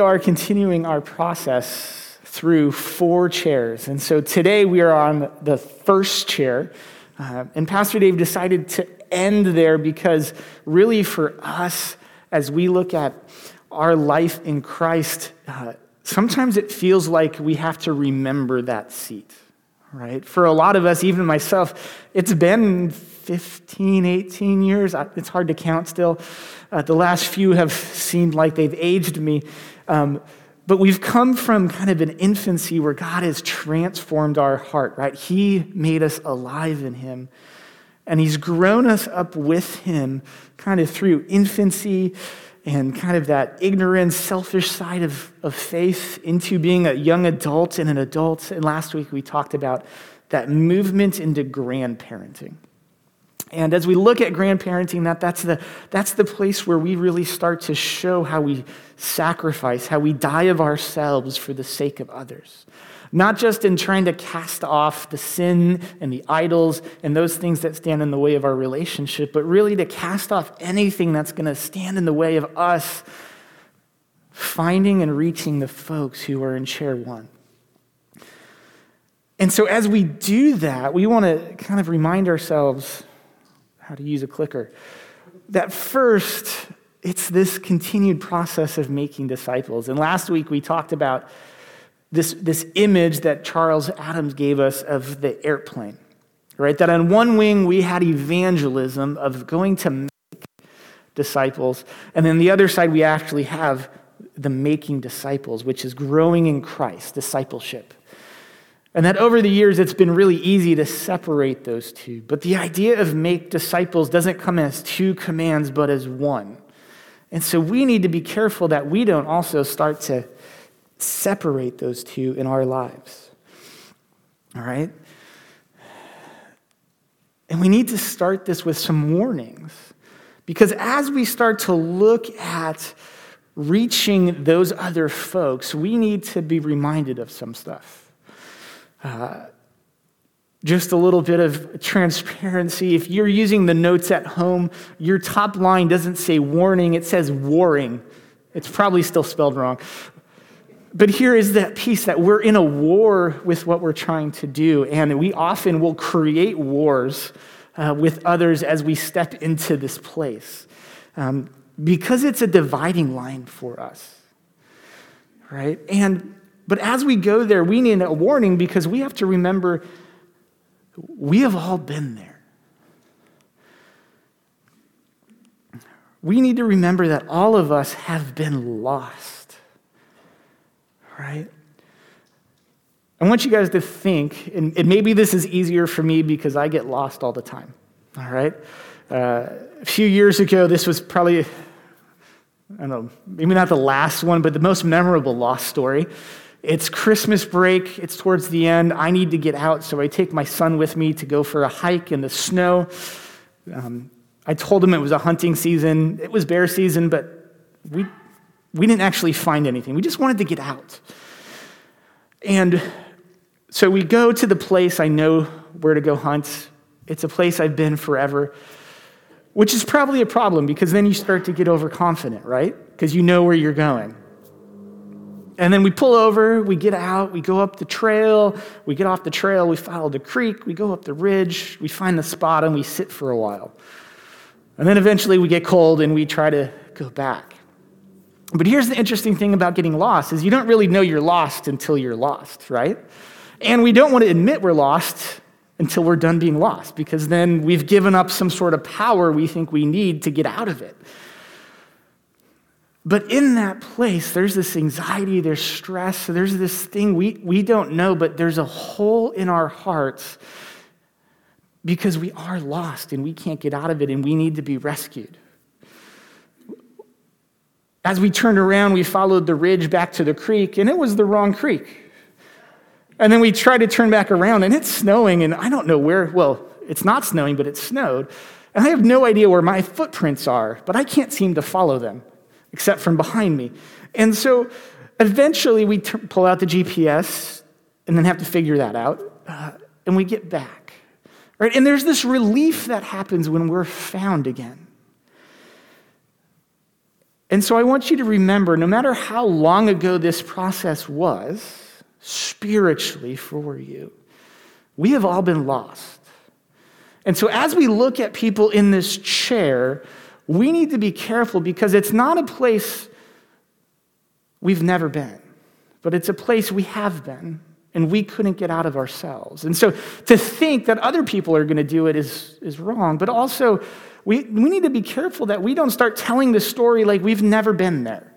We are continuing our process through four chairs. And so today we are on the first chair. Uh, and Pastor Dave decided to end there because, really, for us, as we look at our life in Christ, uh, sometimes it feels like we have to remember that seat, right? For a lot of us, even myself, it's been 15, 18 years. It's hard to count still. Uh, the last few have seemed like they've aged me. Um, but we've come from kind of an infancy where God has transformed our heart, right? He made us alive in Him. And He's grown us up with Him kind of through infancy and kind of that ignorant, selfish side of, of faith into being a young adult and an adult. And last week we talked about that movement into grandparenting. And as we look at grandparenting, that, that's, the, that's the place where we really start to show how we sacrifice, how we die of ourselves for the sake of others. Not just in trying to cast off the sin and the idols and those things that stand in the way of our relationship, but really to cast off anything that's going to stand in the way of us finding and reaching the folks who are in chair one. And so, as we do that, we want to kind of remind ourselves how to use a clicker. That first, it's this continued process of making disciples. And last week we talked about this, this image that Charles Adams gave us of the airplane, right? That on one wing we had evangelism of going to make disciples, and then the other side we actually have the making disciples, which is growing in Christ, discipleship. And that over the years, it's been really easy to separate those two. But the idea of make disciples doesn't come as two commands, but as one. And so we need to be careful that we don't also start to separate those two in our lives. All right? And we need to start this with some warnings. Because as we start to look at reaching those other folks, we need to be reminded of some stuff. Uh, just a little bit of transparency. If you're using the notes at home, your top line doesn't say warning, it says warring. It's probably still spelled wrong. But here is that piece that we're in a war with what we're trying to do, and we often will create wars uh, with others as we step into this place um, because it's a dividing line for us, right? And but as we go there, we need a warning because we have to remember we have all been there. We need to remember that all of us have been lost, right? I want you guys to think, and, maybe this is easier for me because I get lost all the time, all right? Uh, a few years ago, this was probably, I don't know, maybe not the last one, but the most memorable lost story. It's Christmas break, it's towards the end. I need to get out, so I take my son with me to go for a hike in the snow. Um, I told him it was a hunting season, it was bear season, but we, we didn't actually find anything. We just wanted to get out. And so we go to the place I know where to go hunt. It's a place I've been forever, which is probably a problem because then you start to get overconfident, right? Because you know where you're going. And then we pull over, we get out, we go up the trail, we get off the trail, we follow the creek, we go up the ridge, we find the spot, and we sit for a while. And then eventually we get cold and we try to go back. But here's the interesting thing about getting lost is you don't really know you're lost until you're lost, right? And we don't want to admit we're lost until we're done being lost because then we've given up some sort of power we think we need to get out of it. But in that place, there's this anxiety, there's stress, there's this thing we, we don't know, but there's a hole in our hearts because we are lost and we can't get out of it and we need to be rescued. As we turned around, we followed the ridge back to the creek, and it was the wrong creek. And then we tried to turn back around, and it's snowing, and I don't know where, well, it's not snowing, but it snowed. And I have no idea where my footprints are, but I can't seem to follow them except from behind me. And so eventually we t- pull out the GPS and then have to figure that out, uh, and we get back. Right? And there's this relief that happens when we're found again. And so I want you to remember no matter how long ago this process was, spiritually for you, we have all been lost. And so as we look at people in this chair, we need to be careful because it's not a place we've never been, but it's a place we have been and we couldn't get out of ourselves. And so to think that other people are going to do it is, is wrong, but also we, we need to be careful that we don't start telling the story like we've never been there.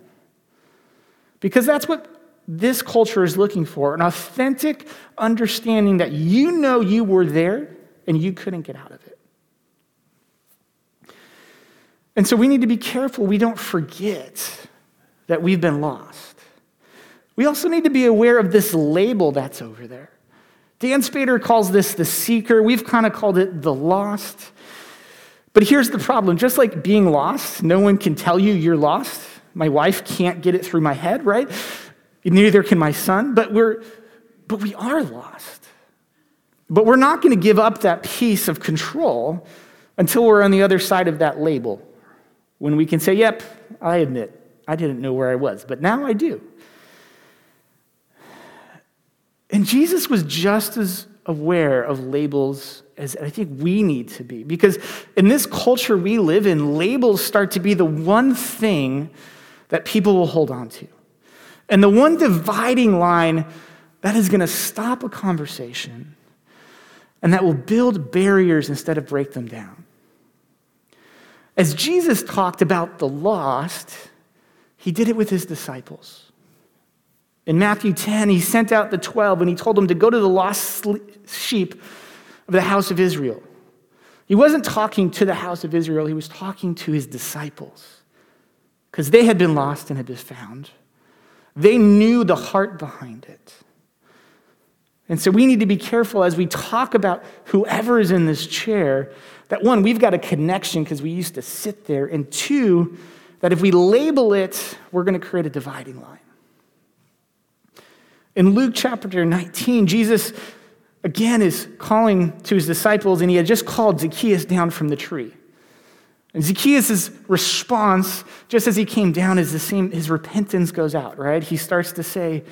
Because that's what this culture is looking for an authentic understanding that you know you were there and you couldn't get out of it. And so we need to be careful we don't forget that we've been lost. We also need to be aware of this label that's over there. Dann Spader calls this the seeker. We've kind of called it the lost. But here's the problem just like being lost, no one can tell you you're lost. My wife can't get it through my head, right? Neither can my son, but we're but we are lost. But we're not going to give up that piece of control until we're on the other side of that label. When we can say, "Yep, I admit I didn't know where I was, but now I do." And Jesus was just as aware of labels as I think we need to be. Because in this culture we live in, labels start to be the one thing that people will hold on to. And the one dividing line that is going to stop a conversation and that will build barriers instead of break them down. As Jesus talked about the lost, he did it with his disciples. In Matthew 10, he sent out the 12 and he told them to go to the lost sheep of the house of Israel. He wasn't talking to the house of Israel, he was talking to his disciples because they had been lost and had been found. They knew the heart behind it. And so we need to be careful as we talk about whoever is in this chair that one, we've got a connection because we used to sit there, and two, that if we label it, we're going to create a dividing line. In Luke chapter 19, Jesus again is calling to his disciples, and he had just called Zacchaeus down from the tree. And Zacchaeus' response, just as he came down, is the same, his repentance goes out, right? He starts to say,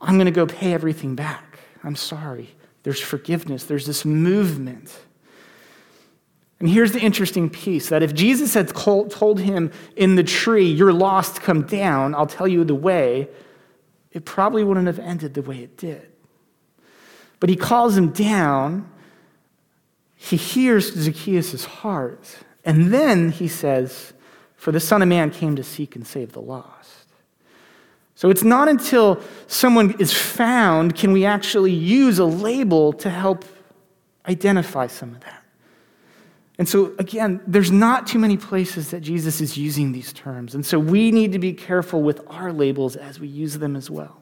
I'm going to go pay everything back. I'm sorry. There's forgiveness, there's this movement. And here's the interesting piece that if Jesus had told him in the tree, You're lost, come down, I'll tell you the way, it probably wouldn't have ended the way it did. But he calls him down. He hears Zacchaeus' heart. And then he says, For the Son of Man came to seek and save the lost. So it's not until someone is found can we actually use a label to help identify some of that. And so, again, there's not too many places that Jesus is using these terms. And so we need to be careful with our labels as we use them as well.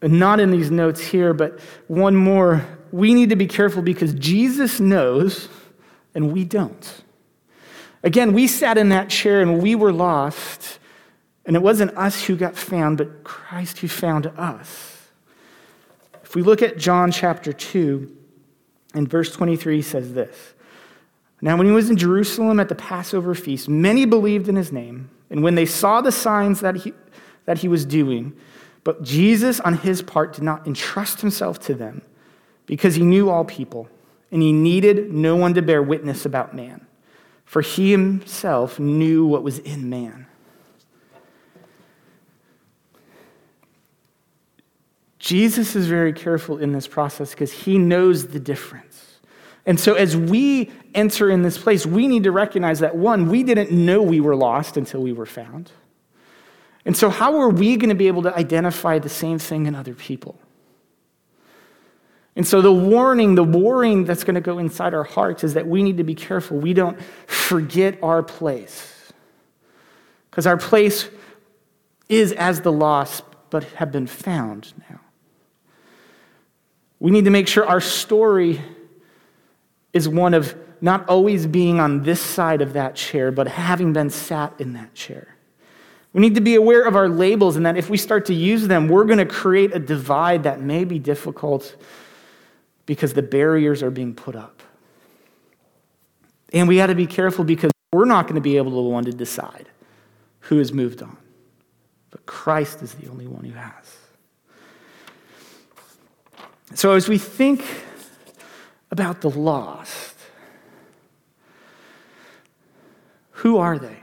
And not in these notes here, but one more. We need to be careful because Jesus knows and we don't. Again, we sat in that chair and we were lost, and it wasn't us who got found, but Christ who found us. If we look at John chapter 2, in verse 23 says this Now, when he was in Jerusalem at the Passover feast, many believed in his name, and when they saw the signs that he, that he was doing, but Jesus, on his part, did not entrust himself to them because he knew all people, and he needed no one to bear witness about man, for he himself knew what was in man. Jesus is very careful in this process because he knows the difference. And so, as we enter in this place, we need to recognize that one, we didn't know we were lost until we were found. And so, how are we going to be able to identify the same thing in other people? And so, the warning, the warning that's going to go inside our hearts is that we need to be careful. We don't forget our place. Because our place is as the lost, but have been found now. We need to make sure our story is one of not always being on this side of that chair, but having been sat in that chair. We need to be aware of our labels and that if we start to use them, we're going to create a divide that may be difficult because the barriers are being put up. And we got to be careful because we're not going to be able to the one to decide who has moved on. But Christ is the only one who has. So as we think about the lost, who are they?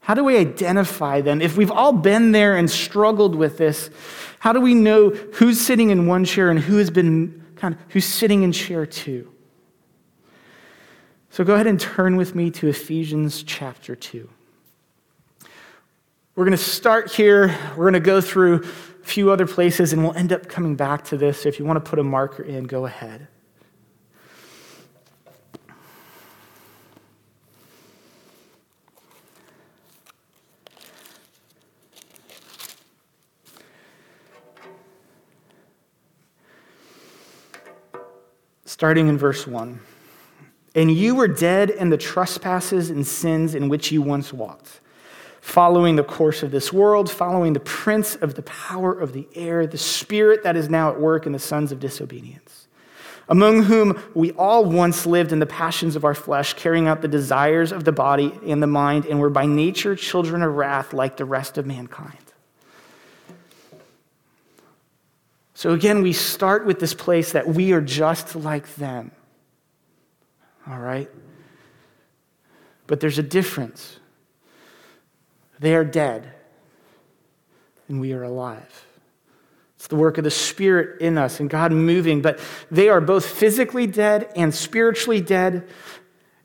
How do we identify them? If we've all been there and struggled with this, how do we know who's sitting in one chair and who has been kind of who's sitting in chair two? So go ahead and turn with me to Ephesians chapter 2. We're going to start here. We're going to go through few other places, and we'll end up coming back to this. So if you want to put a marker in, go ahead. Starting in verse 1. And you were dead in the trespasses and sins in which you once walked, following the course of this world, following the prince of the power of the air, the spirit that is now at work in the sons of disobedience, among whom we all once lived in the passions of our flesh, carrying out the desires of the body and the mind, and were by nature children of wrath like the rest of mankind. So again, we start with this place that we are just like them all right? But there's a difference. They are dead, and we are alive. It's the work of the Spirit in us and God moving, but they are both physically dead and spiritually dead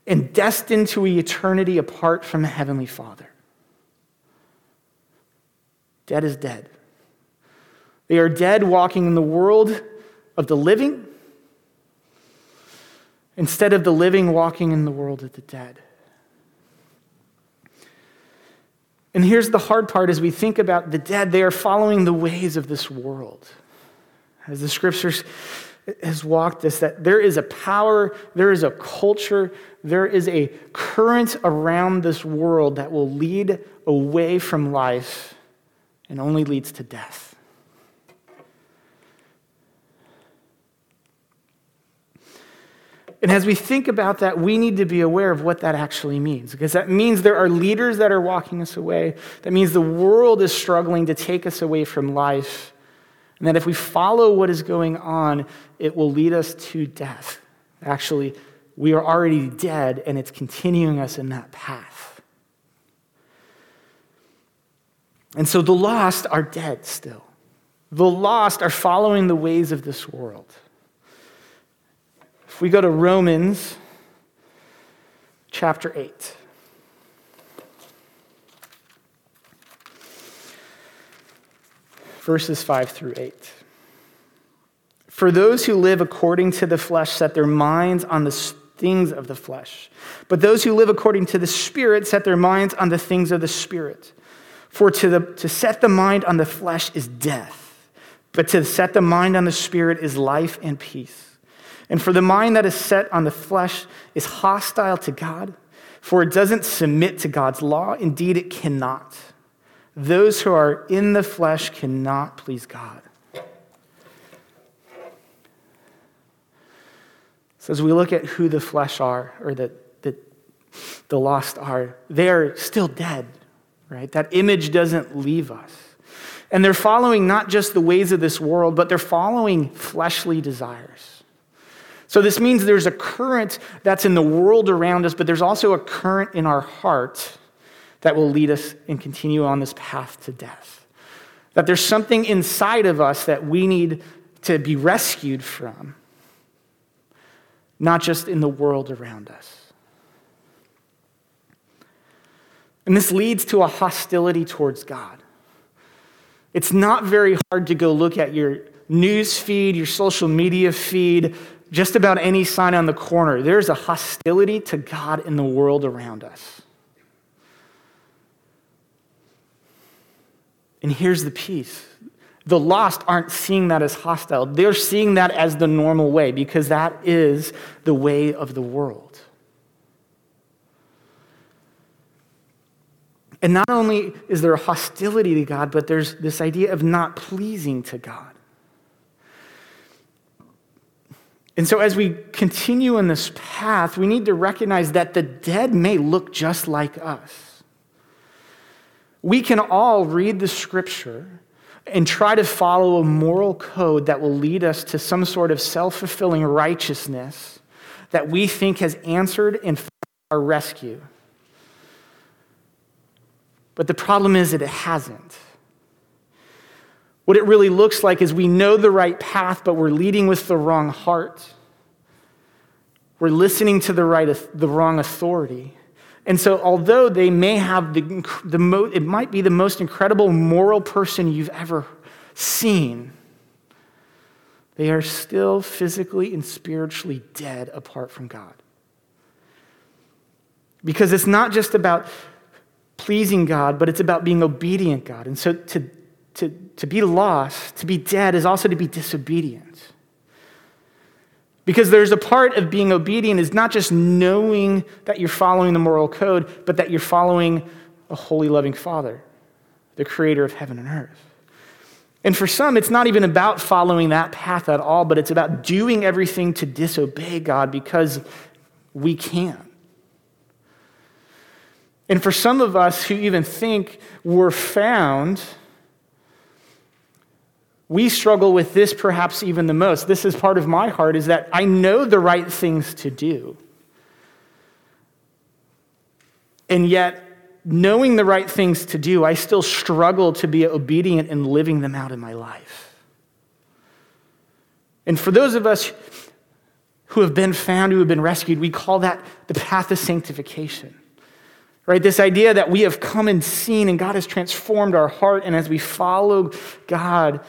and destined to eternity apart from the Heavenly Father. Dead is dead. They are dead walking in the world of the living instead of the living walking in the world of the dead. And here's the hard part as we think about the dead, they are following the ways of this world. As the scriptures has walked us, that there is a power, there is a culture, there is a current around this world that will lead away from life and only leads to death. And as we think about that, we need to be aware of what that actually means, because that means there are leaders that are walking us away. That means the world is struggling to take us away from life. And that if we follow what is going on, it will lead us to death. Actually, we are already dead, and it's continuing us in that path. And so the lost are dead still. The lost are following the ways of this world. We go to Romans chapter 8. Verses 5 through 8. For those who live according to the flesh set their minds on the things of the flesh. But those who live according to the Spirit set their minds on the things of the Spirit. For to, the, to set the mind on the flesh is death, but to set the mind on the Spirit is life and peace. And for the mind that is set on the flesh is hostile to God, for it doesn't submit to God's law. Indeed, it cannot. Those who are in the flesh cannot please God. So, as we look at who the flesh are, or that the, the lost are, they are still dead, right? That image doesn't leave us. And they're following not just the ways of this world, but they're following fleshly desires. So, this means there's a current that's in the world around us, but there's also a current in our heart that will lead us and continue on this path to death. That there's something inside of us that we need to be rescued from, not just in the world around us. And this leads to a hostility towards God. It's not very hard to go look at your news feed, your social media feed, just about any sign on the corner, there's a hostility to God in the world around us. And here's the piece the lost aren't seeing that as hostile, they're seeing that as the normal way because that is the way of the world. And not only is there a hostility to God, but there's this idea of not pleasing to God. And so, as we continue in this path, we need to recognize that the dead may look just like us. We can all read the scripture and try to follow a moral code that will lead us to some sort of self fulfilling righteousness that we think has answered and our rescue. But the problem is that it hasn't. What it really looks like is we know the right path, but we're leading with the wrong heart. We're listening to the, right, the wrong authority. And so, although they may have the, the mo- it might be the most incredible moral person you've ever seen, they are still physically and spiritually dead apart from God. Because it's not just about pleasing God, but it's about being obedient God. And so, to to, to be lost, to be dead, is also to be disobedient. Because there's a part of being obedient is not just knowing that you're following the moral code, but that you're following a holy, loving Father, the creator of heaven and earth. And for some, it's not even about following that path at all, but it's about doing everything to disobey God because we can. And for some of us who even think we're found we struggle with this perhaps even the most. This is part of my heart is that I know the right things to do. And yet, knowing the right things to do, I still struggle to be obedient in living them out in my life. And for those of us who have been found, who have been rescued, we call that the path of sanctification. Right? This idea that we have come and seen and God has transformed our heart, and as we follow God,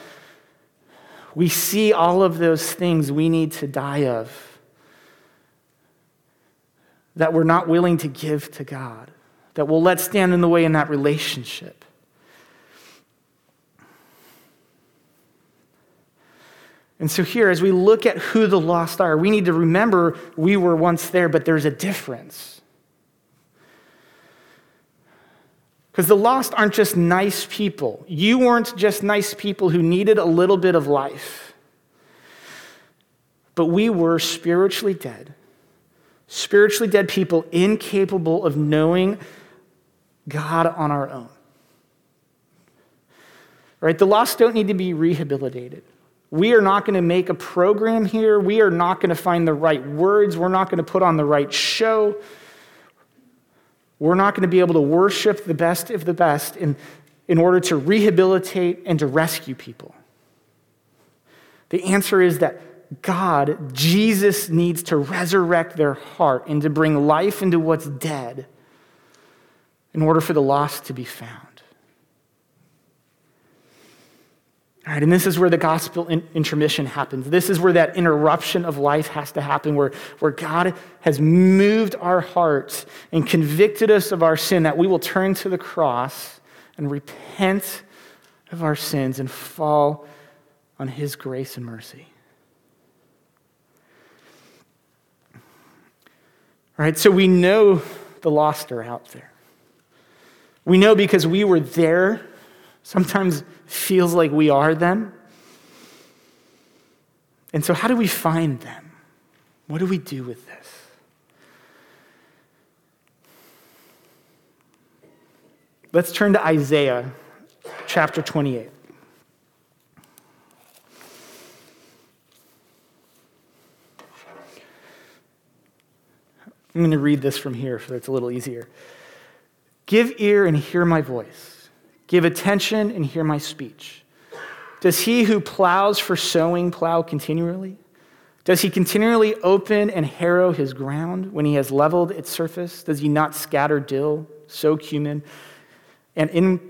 we see all of those things we need to die of that we're not willing to give to God, that we'll let stand in the way in that relationship. And so, here, as we look at who the lost are, we need to remember we were once there, but there's a difference. Because the lost aren't just nice people. You weren't just nice people who needed a little bit of life. But we were spiritually dead. Spiritually dead people incapable of knowing God on our own. Right? The lost don't need to be rehabilitated. We are not going to make a program here. We are not going to find the right words. We're not going to put on the right show. We're not going to be able to worship the best of the best in, in order to rehabilitate and to rescue people. The answer is that God, Jesus, needs to resurrect their heart and to bring life into what's dead in order for the lost to be found. All right, and this is where the gospel intermission happens. This is where that interruption of life has to happen, where, where God has moved our hearts and convicted us of our sin, that we will turn to the cross and repent of our sins and fall on His grace and mercy. All right, so we know the lost are out there. We know because we were there sometimes feels like we are them. And so, how do we find them? What do we do with this? Let's turn to Isaiah chapter 28. I'm going to read this from here so it's a little easier. Give ear and hear my voice. Give attention and hear my speech. Does he who plows for sowing plow continually? Does he continually open and harrow his ground when he has leveled its surface? Does he not scatter dill, sow cumin, and, in,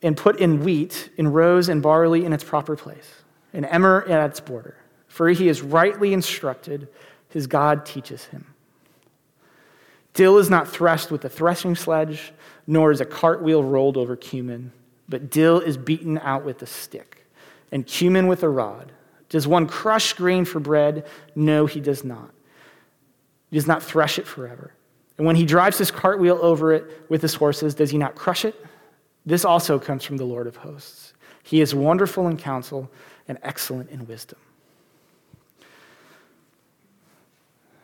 and put in wheat, in rows and barley in its proper place, and emmer at its border? For he is rightly instructed, his God teaches him. Dill is not threshed with a threshing sledge, nor is a cartwheel rolled over cumin but dill is beaten out with a stick, and cumin with a rod. Does one crush grain for bread? No, he does not. He does not thresh it forever. And when he drives his cartwheel over it with his horses, does he not crush it? This also comes from the Lord of hosts. He is wonderful in counsel and excellent in wisdom.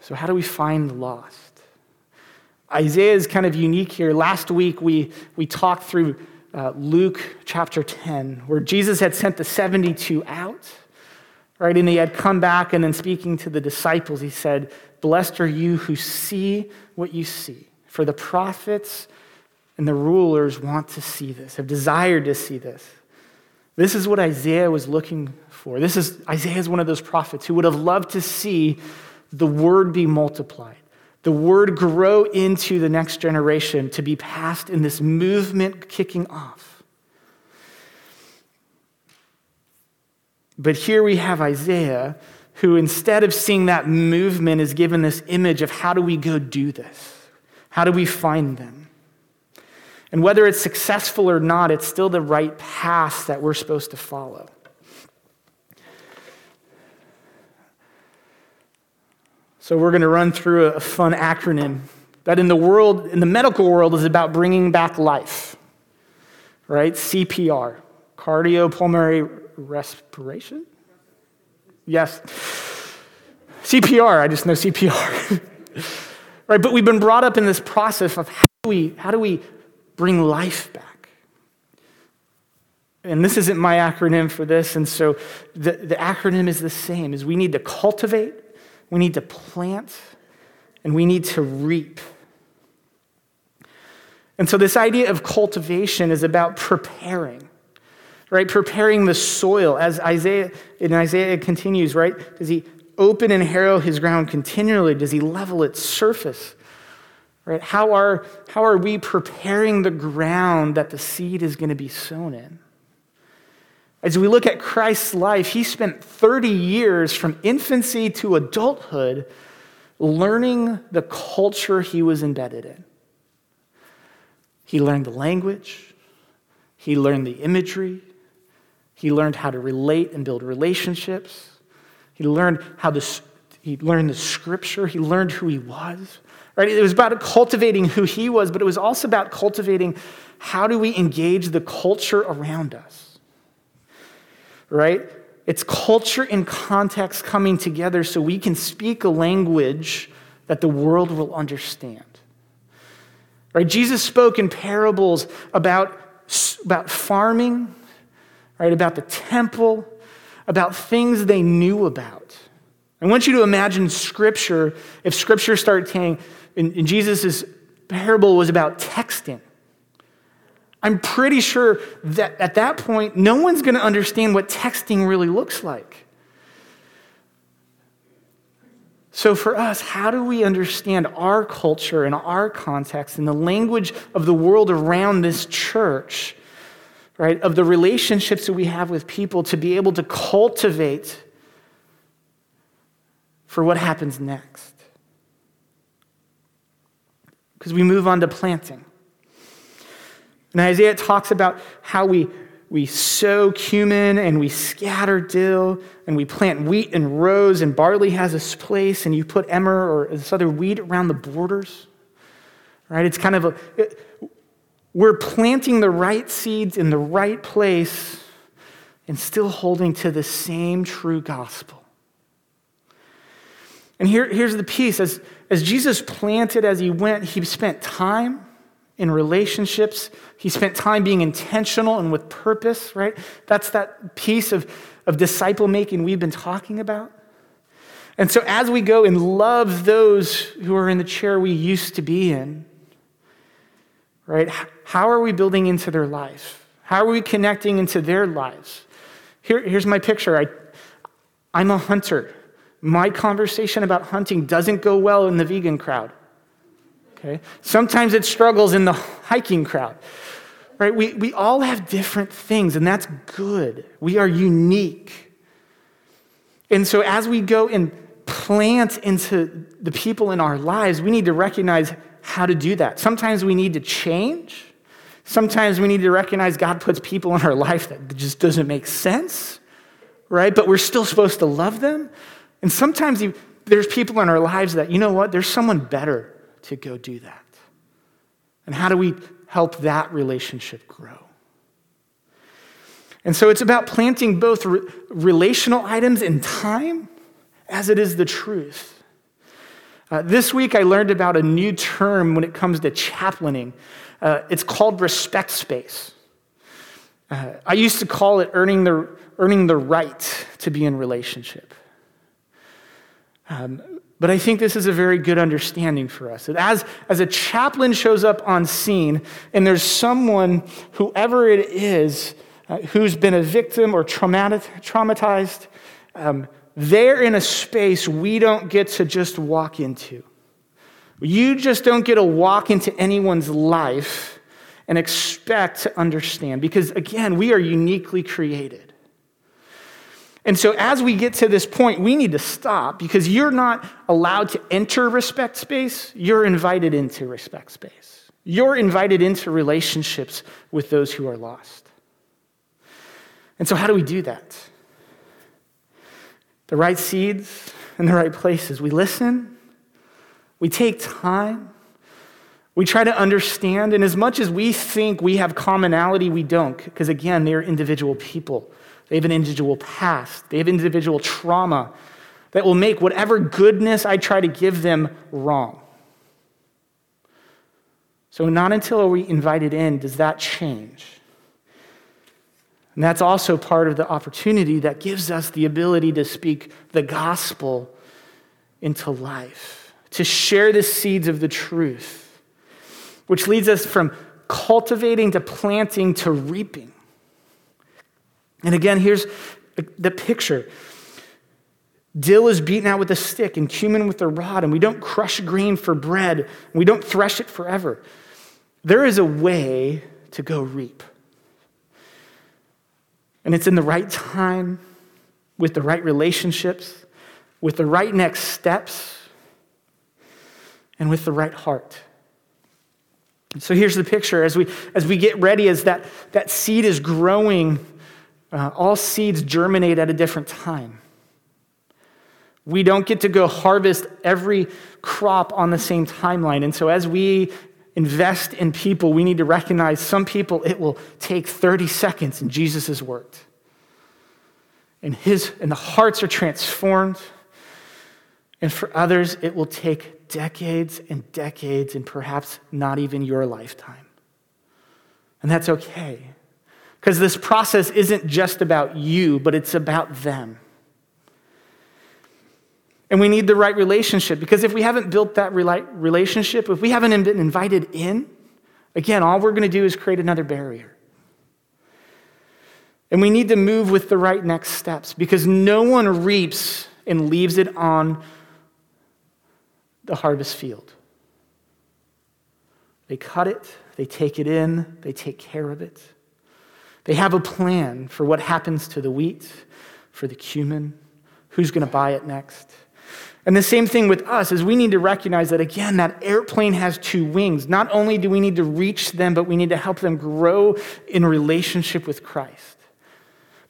So, how do we find the lost? Isaiah is kind of unique here. Last week, we, we talked through uh, Luke chapter 10, where Jesus had sent the 72 out, right? And he had come back, and then speaking to the disciples, he said, Blessed are you who see what you see. For the prophets and the rulers want to see this, have desired to see this. This is what Isaiah was looking for. This is Isaiah is one of those prophets who would have loved to see the word be multiplied, the word grow into the next generation to be passed in this movement kicking off. But here we have Isaiah who, instead of seeing that movement, is given this image of how do we go do this? How do we find them? And whether it's successful or not, it's still the right path that we're supposed to follow. So we're going to run through a fun acronym that in the world, in the medical world, is about bringing back life. Right? CPR, cardiopulmonary respiration. Yes. CPR, I just know CPR. right? But we've been brought up in this process of how do we, how do we bring life back? And this isn't my acronym for this, and so the, the acronym is the same is we need to cultivate, we need to plant, and we need to reap. And so this idea of cultivation is about preparing right? Preparing the soil. As Isaiah, in Isaiah continues, right? Does he open and harrow his ground continually? Does he level its surface? Right? How are, how are we preparing the ground that the seed is going to be sown in? As we look at Christ's life, he spent 30 years from infancy to adulthood learning the culture he was embedded in. He learned the language, he learned the imagery, he learned how to relate and build relationships. He learned how this, he learned the scripture. He learned who he was. Right? It was about cultivating who he was, but it was also about cultivating how do we engage the culture around us. Right? It's culture and context coming together so we can speak a language that the world will understand. Right? Jesus spoke in parables about, about farming right? About the temple, about things they knew about. I want you to imagine Scripture, if Scripture started saying, in, Jesus' parable was about texting. I'm pretty sure that at that point, no one's going to understand what texting really looks like. So, for us, how do we understand our culture and our context and the language of the world around this church right, of the relationships that we have with people to be able to cultivate for what happens next. Because we move on to planting. And Isaiah talks about how we, we sow cumin and we scatter dill and we plant wheat and rows and barley has its place and you put emmer or this other wheat around the borders. Right? It's kind of a, it, we're planting the right seeds in the right place and still holding to the same true gospel. And here, here's the piece as, as Jesus planted as he went, he spent time in relationships. He spent time being intentional and with purpose, right? That's that piece of, of disciple making we've been talking about. And so as we go and love those who are in the chair we used to be in, right? How are we building into their life? How are we connecting into their lives? Here, here's my picture. I, I'm a hunter. My conversation about hunting doesn't go well in the vegan crowd. Okay? Sometimes it struggles in the hiking crowd. Right? We, we all have different things, and that's good. We are unique. And so as we go and plant into the people in our lives, we need to recognize how to do that. Sometimes we need to change. Sometimes we need to recognize God puts people in our life that just doesn't make sense, right? But we're still supposed to love them. And sometimes there's people in our lives that, you know what, there's someone better to go do that. And how do we help that relationship grow? And so it's about planting both relational items in time as it is the truth. Uh, this week, I learned about a new term when it comes to chaplaining. Uh, it's called respect space. Uh, I used to call it earning the, earning the right to be in relationship. Um, but I think this is a very good understanding for us. That as, as a chaplain shows up on scene and there's someone, whoever it is, uh, who's been a victim or traumatic, traumatized, um, they're in a space we don't get to just walk into. You just don't get to walk into anyone's life and expect to understand because, again, we are uniquely created. And so, as we get to this point, we need to stop because you're not allowed to enter respect space, you're invited into respect space. You're invited into relationships with those who are lost. And so, how do we do that? The right seeds in the right places. We listen, we take time, we try to understand, and as much as we think we have commonality, we don't, because again, they're individual people. They have an individual past, they have individual trauma that will make whatever goodness I try to give them wrong. So, not until we're invited in does that change. And that's also part of the opportunity that gives us the ability to speak the gospel into life, to share the seeds of the truth, which leads us from cultivating to planting to reaping. And again, here's the picture. Dill is beaten out with a stick and cumin with a rod, and we don't crush grain for bread, we don't thresh it forever. There is a way to go reap. And it's in the right time, with the right relationships, with the right next steps, and with the right heart. So here's the picture as we, as we get ready, as that, that seed is growing, uh, all seeds germinate at a different time. We don't get to go harvest every crop on the same timeline. And so as we invest in people, we need to recognize some people it will take 30 seconds and Jesus has worked. And his and the hearts are transformed. And for others, it will take decades and decades and perhaps not even your lifetime. And that's okay. Because this process isn't just about you, but it's about them. And we need the right relationship because if we haven't built that relationship, if we haven't been invited in, again, all we're going to do is create another barrier. And we need to move with the right next steps because no one reaps and leaves it on the harvest field. They cut it, they take it in, they take care of it. They have a plan for what happens to the wheat, for the cumin, who's going to buy it next. And the same thing with us is we need to recognize that again that airplane has two wings. Not only do we need to reach them, but we need to help them grow in relationship with Christ.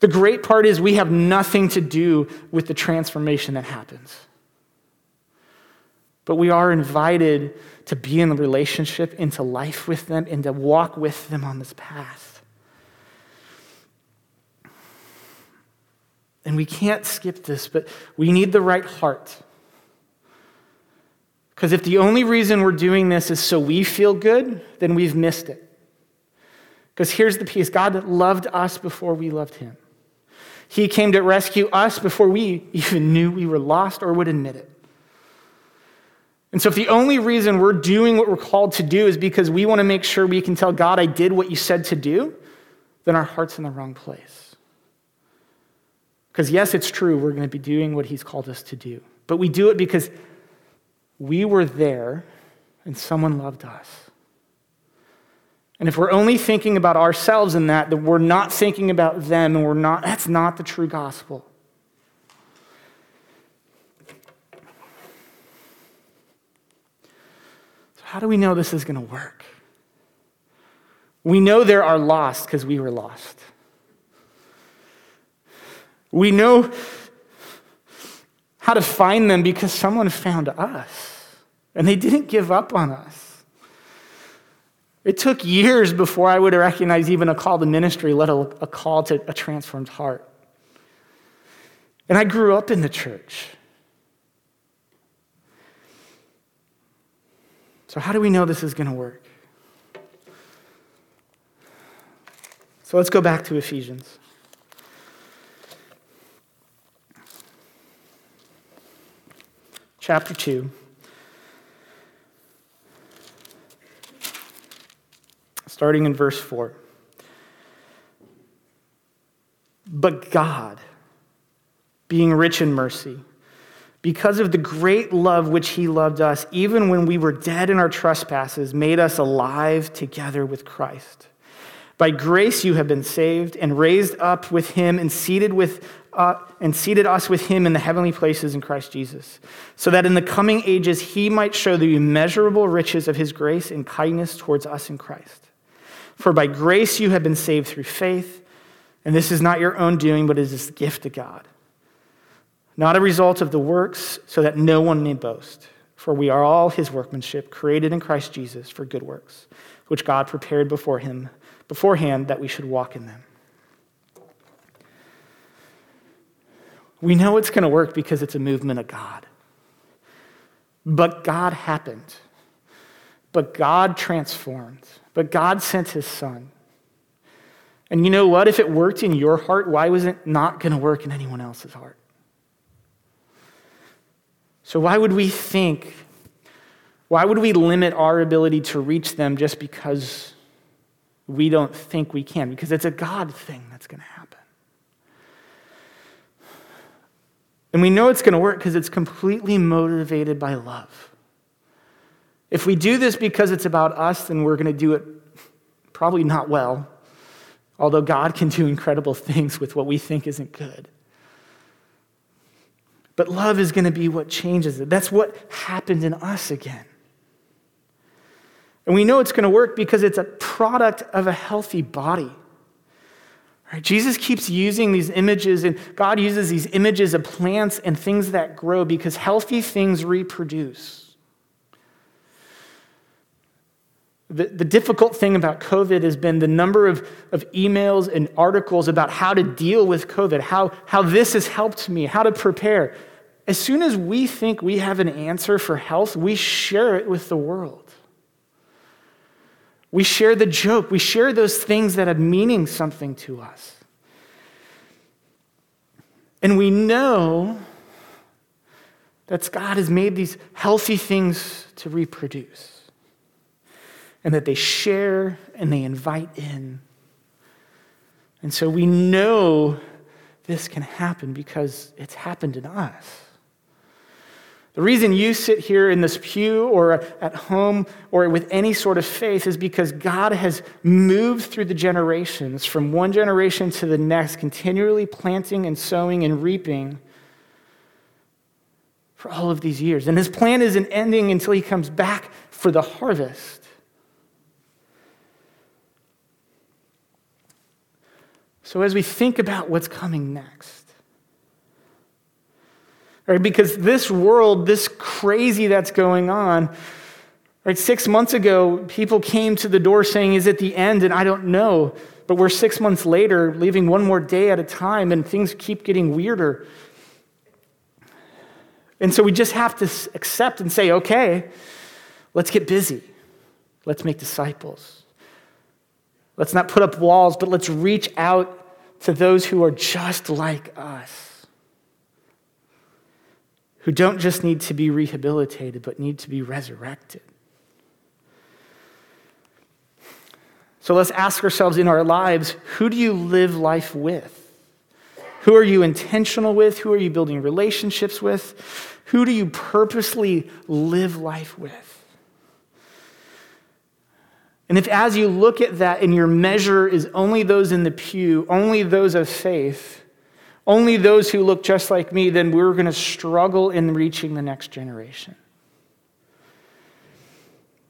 The great part is we have nothing to do with the transformation that happens. But we are invited to be in relationship, into life with them, and to walk with them on this path. And we can't skip this, but we need the right heart. Because if the only reason we're doing this is so we feel good, then we've missed it. Because here's the piece God loved us before we loved him. He came to rescue us before we even knew we were lost or would admit it. And so, if the only reason we're doing what we're called to do is because we want to make sure we can tell God, I did what you said to do, then our heart's in the wrong place. Because, yes, it's true, we're going to be doing what He's called us to do. But we do it because we were there and someone loved us. And if we're only thinking about ourselves in that, then we're not thinking about them and we're not, that's not the true gospel. So, how do we know this is going to work? We know there are lost because we were lost. We know how to find them because someone found us. And they didn't give up on us. It took years before I would recognize even a call to ministry, let alone a call to a transformed heart. And I grew up in the church. So, how do we know this is going to work? So, let's go back to Ephesians. Chapter 2. Starting in verse 4. But God, being rich in mercy, because of the great love which he loved us, even when we were dead in our trespasses, made us alive together with Christ. By grace you have been saved and raised up with him and seated with uh, and seated us with him in the heavenly places in Christ Jesus, so that in the coming ages he might show the immeasurable riches of his grace and kindness towards us in Christ. For by grace you have been saved through faith, and this is not your own doing, but it is a gift of God not a result of the works, so that no one may boast. For we are all his workmanship, created in Christ Jesus for good works, which God prepared before him beforehand that we should walk in them. We know it's going to work because it's a movement of God. But God happened. But God transformed. But God sent his son. And you know what? If it worked in your heart, why was it not going to work in anyone else's heart? So, why would we think, why would we limit our ability to reach them just because we don't think we can? Because it's a God thing that's going to happen. And we know it's going to work because it's completely motivated by love. If we do this because it's about us, then we're going to do it probably not well, although God can do incredible things with what we think isn't good. But love is going to be what changes it. That's what happened in us again. And we know it's going to work because it's a product of a healthy body. Right? Jesus keeps using these images, and God uses these images of plants and things that grow because healthy things reproduce. The, the difficult thing about COVID has been the number of, of emails and articles about how to deal with COVID, how, how this has helped me, how to prepare. As soon as we think we have an answer for health, we share it with the world. We share the joke. We share those things that have meaning something to us. And we know that God has made these healthy things to reproduce, and that they share and they invite in. And so we know this can happen because it's happened in us. The reason you sit here in this pew or at home or with any sort of faith is because God has moved through the generations from one generation to the next, continually planting and sowing and reaping for all of these years. And his plan isn't ending until he comes back for the harvest. So, as we think about what's coming next, right? Because this world, this crazy that's going on, right? Six months ago, people came to the door saying, Is it the end? And I don't know. But we're six months later, leaving one more day at a time, and things keep getting weirder. And so we just have to accept and say, okay, let's get busy. Let's make disciples. Let's not put up walls, but let's reach out to those who are just like us who don't just need to be rehabilitated, but need to be resurrected. So let's ask ourselves in our lives who do you live life with? Who are you intentional with? Who are you building relationships with? Who do you purposely live life with? And if, as you look at that and your measure is only those in the pew, only those of faith, only those who look just like me, then we're going to struggle in reaching the next generation.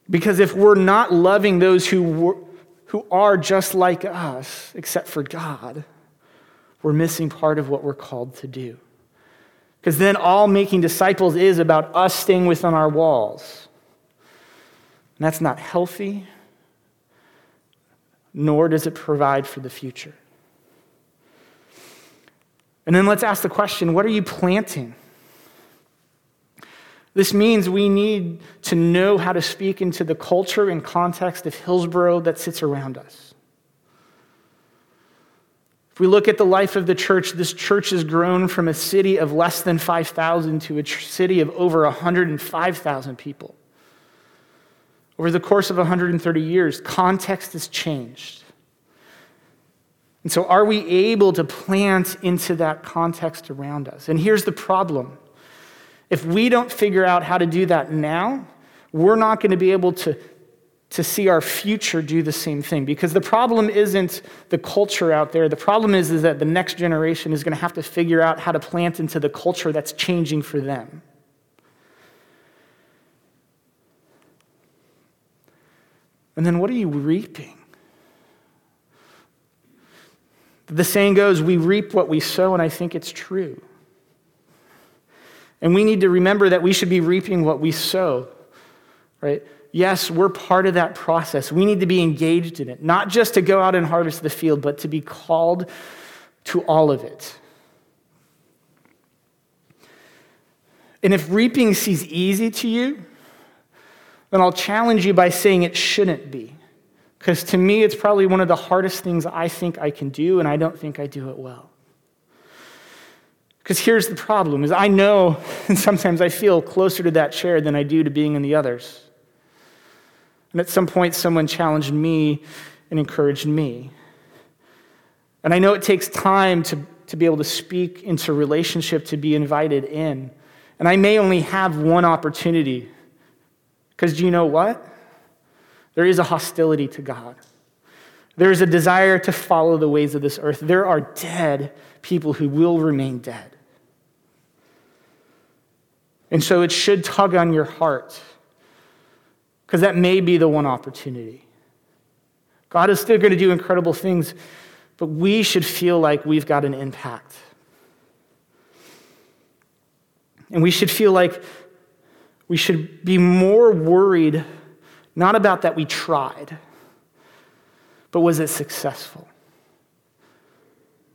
Because if we're not loving those who, who are just like us, except for God, we're missing part of what we're called to do. Because then all making disciples is about us staying within our walls. And that's not healthy, nor does it provide for the future. And then let's ask the question what are you planting? This means we need to know how to speak into the culture and context of Hillsboro that sits around us. If we look at the life of the church, this church has grown from a city of less than 5,000 to a city of over 105,000 people. Over the course of 130 years, context has changed. And so, are we able to plant into that context around us? And here's the problem if we don't figure out how to do that now, we're not going to be able to, to see our future do the same thing. Because the problem isn't the culture out there. The problem is, is that the next generation is going to have to figure out how to plant into the culture that's changing for them. And then what are you reaping? The saying goes, we reap what we sow, and I think it's true. And we need to remember that we should be reaping what we sow, right? Yes, we're part of that process. We need to be engaged in it, not just to go out and harvest the field, but to be called to all of it. And if reaping seems easy to you, then I'll challenge you by saying it shouldn't be. Because to me, it's probably one of the hardest things I think I can do, and I don't think I do it well. Because here's the problem is I know and sometimes I feel closer to that chair than I do to being in the others. And at some point someone challenged me and encouraged me. And I know it takes time to, to be able to speak into relationship, to be invited in. And I may only have one opportunity. Because do you know what? There is a hostility to God. There is a desire to follow the ways of this earth. There are dead people who will remain dead. And so it should tug on your heart because that may be the one opportunity. God is still going to do incredible things, but we should feel like we've got an impact. And we should feel like we should be more worried not about that we tried, but was it successful?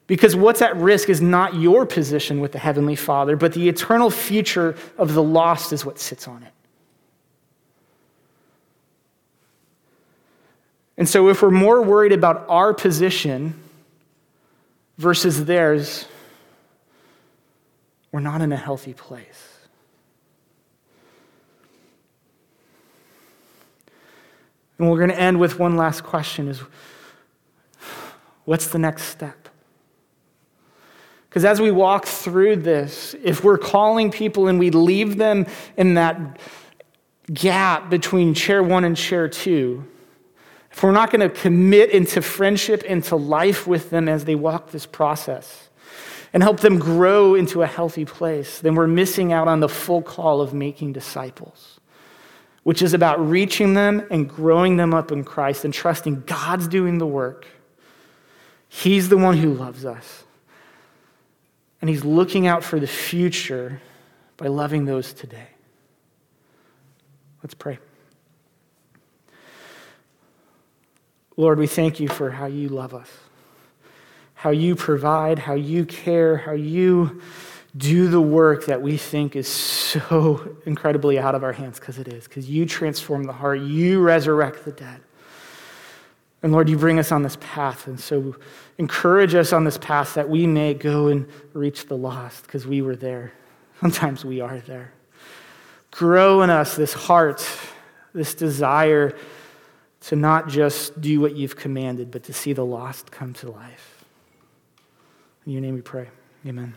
Because what's at risk is not your position with the Heavenly Father, but the eternal future of the lost is what sits on it. And so, if we're more worried about our position versus theirs, we're not in a healthy place. And we're going to end with one last question is what's the next step? Because as we walk through this, if we're calling people and we leave them in that gap between chair one and chair two, if we're not going to commit into friendship, into life with them as they walk this process, and help them grow into a healthy place, then we're missing out on the full call of making disciples, which is about reaching them and growing them up in Christ and trusting God's doing the work. He's the one who loves us. And he's looking out for the future by loving those today. Let's pray. Lord, we thank you for how you love us, how you provide, how you care, how you do the work that we think is so incredibly out of our hands, because it is, because you transform the heart, you resurrect the dead. And Lord, you bring us on this path. And so encourage us on this path that we may go and reach the lost because we were there. Sometimes we are there. Grow in us this heart, this desire to not just do what you've commanded, but to see the lost come to life. In your name we pray. Amen.